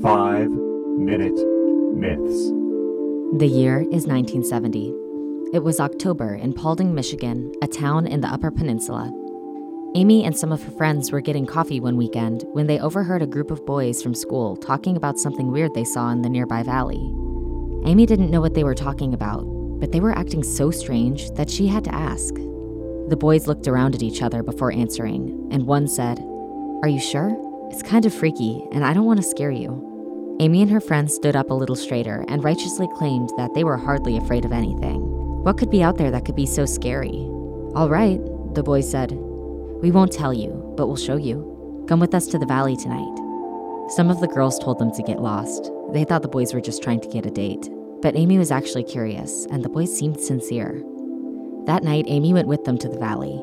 Five Minute Myths. The year is 1970. It was October in Paulding, Michigan, a town in the Upper Peninsula. Amy and some of her friends were getting coffee one weekend when they overheard a group of boys from school talking about something weird they saw in the nearby valley. Amy didn't know what they were talking about, but they were acting so strange that she had to ask. The boys looked around at each other before answering, and one said, Are you sure? It's kind of freaky, and I don't want to scare you. Amy and her friends stood up a little straighter and righteously claimed that they were hardly afraid of anything. What could be out there that could be so scary? All right, the boys said. We won't tell you, but we'll show you. Come with us to the valley tonight. Some of the girls told them to get lost. They thought the boys were just trying to get a date. But Amy was actually curious, and the boys seemed sincere. That night, Amy went with them to the valley.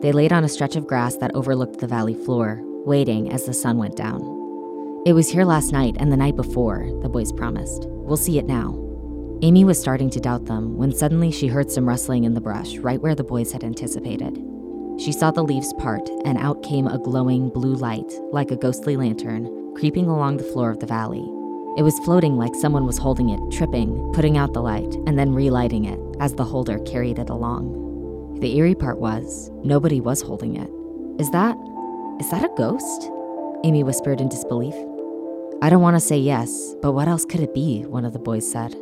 They laid on a stretch of grass that overlooked the valley floor, waiting as the sun went down. It was here last night and the night before, the boys promised. We'll see it now. Amy was starting to doubt them when suddenly she heard some rustling in the brush right where the boys had anticipated. She saw the leaves part, and out came a glowing blue light, like a ghostly lantern, creeping along the floor of the valley. It was floating like someone was holding it, tripping, putting out the light, and then relighting it as the holder carried it along. The eerie part was, nobody was holding it. Is that. Is that a ghost? Amy whispered in disbelief. I don't want to say yes, but what else could it be? One of the boys said.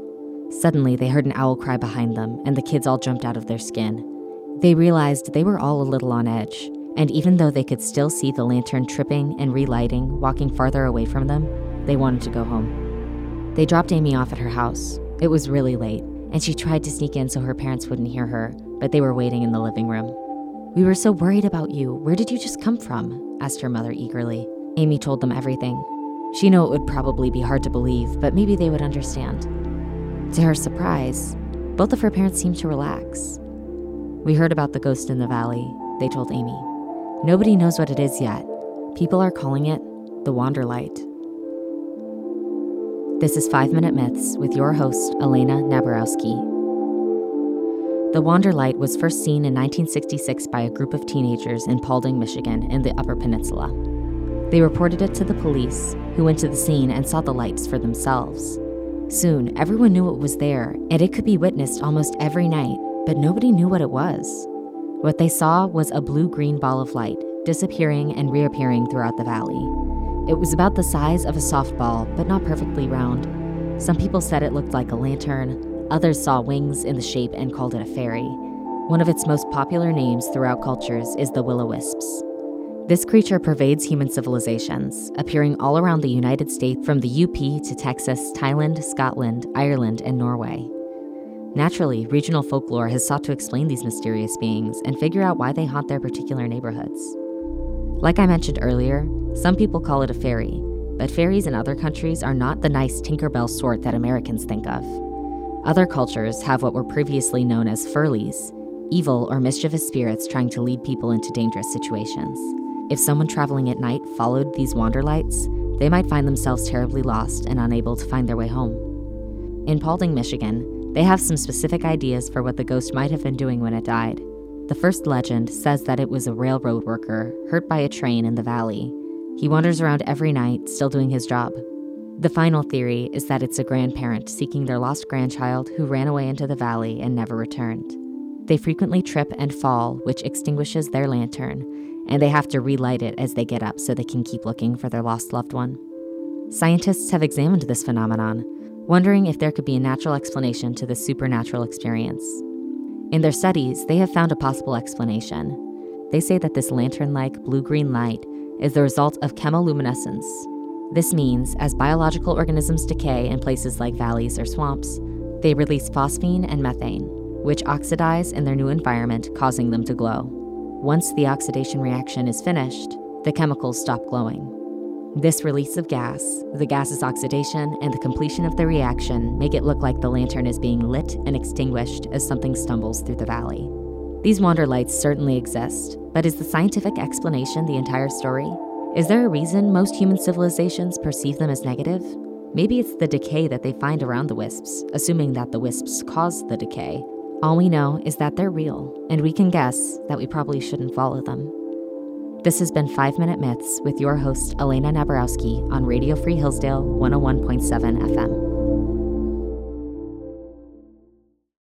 Suddenly, they heard an owl cry behind them, and the kids all jumped out of their skin. They realized they were all a little on edge, and even though they could still see the lantern tripping and relighting, walking farther away from them, they wanted to go home. They dropped Amy off at her house. It was really late, and she tried to sneak in so her parents wouldn't hear her, but they were waiting in the living room. We were so worried about you. Where did you just come from? asked her mother eagerly. Amy told them everything, she knew it would probably be hard to believe, but maybe they would understand. To her surprise, both of her parents seemed to relax. We heard about the ghost in the valley, they told Amy. Nobody knows what it is yet. People are calling it the Wanderlight. This is 5 Minute Myths with your host, Elena Naborowski. The Wanderlight was first seen in 1966 by a group of teenagers in Paulding, Michigan, in the Upper Peninsula. They reported it to the police, who went to the scene and saw the lights for themselves. Soon, everyone knew it was there, and it could be witnessed almost every night, but nobody knew what it was. What they saw was a blue green ball of light, disappearing and reappearing throughout the valley. It was about the size of a softball, but not perfectly round. Some people said it looked like a lantern, others saw wings in the shape and called it a fairy. One of its most popular names throughout cultures is the will o wisps. This creature pervades human civilizations, appearing all around the United States from the UP to Texas, Thailand, Scotland, Ireland, and Norway. Naturally, regional folklore has sought to explain these mysterious beings and figure out why they haunt their particular neighborhoods. Like I mentioned earlier, some people call it a fairy, but fairies in other countries are not the nice Tinkerbell sort that Americans think of. Other cultures have what were previously known as furlies, evil or mischievous spirits trying to lead people into dangerous situations. If someone traveling at night followed these wanderlights, they might find themselves terribly lost and unable to find their way home. In Paulding, Michigan, they have some specific ideas for what the ghost might have been doing when it died. The first legend says that it was a railroad worker hurt by a train in the valley. He wanders around every night, still doing his job. The final theory is that it's a grandparent seeking their lost grandchild who ran away into the valley and never returned. They frequently trip and fall, which extinguishes their lantern, and they have to relight it as they get up so they can keep looking for their lost loved one. Scientists have examined this phenomenon, wondering if there could be a natural explanation to this supernatural experience. In their studies, they have found a possible explanation. They say that this lantern like blue green light is the result of chemoluminescence. This means, as biological organisms decay in places like valleys or swamps, they release phosphine and methane, which oxidize in their new environment, causing them to glow. Once the oxidation reaction is finished, the chemicals stop glowing. This release of gas, the gas's oxidation, and the completion of the reaction make it look like the lantern is being lit and extinguished as something stumbles through the valley. These wander lights certainly exist, but is the scientific explanation the entire story? Is there a reason most human civilizations perceive them as negative? Maybe it's the decay that they find around the wisps, assuming that the wisps cause the decay, all we know is that they're real, and we can guess that we probably shouldn't follow them. This has been 5 Minute Myths with your host, Elena Nabarowski, on Radio Free Hillsdale 101.7 FM.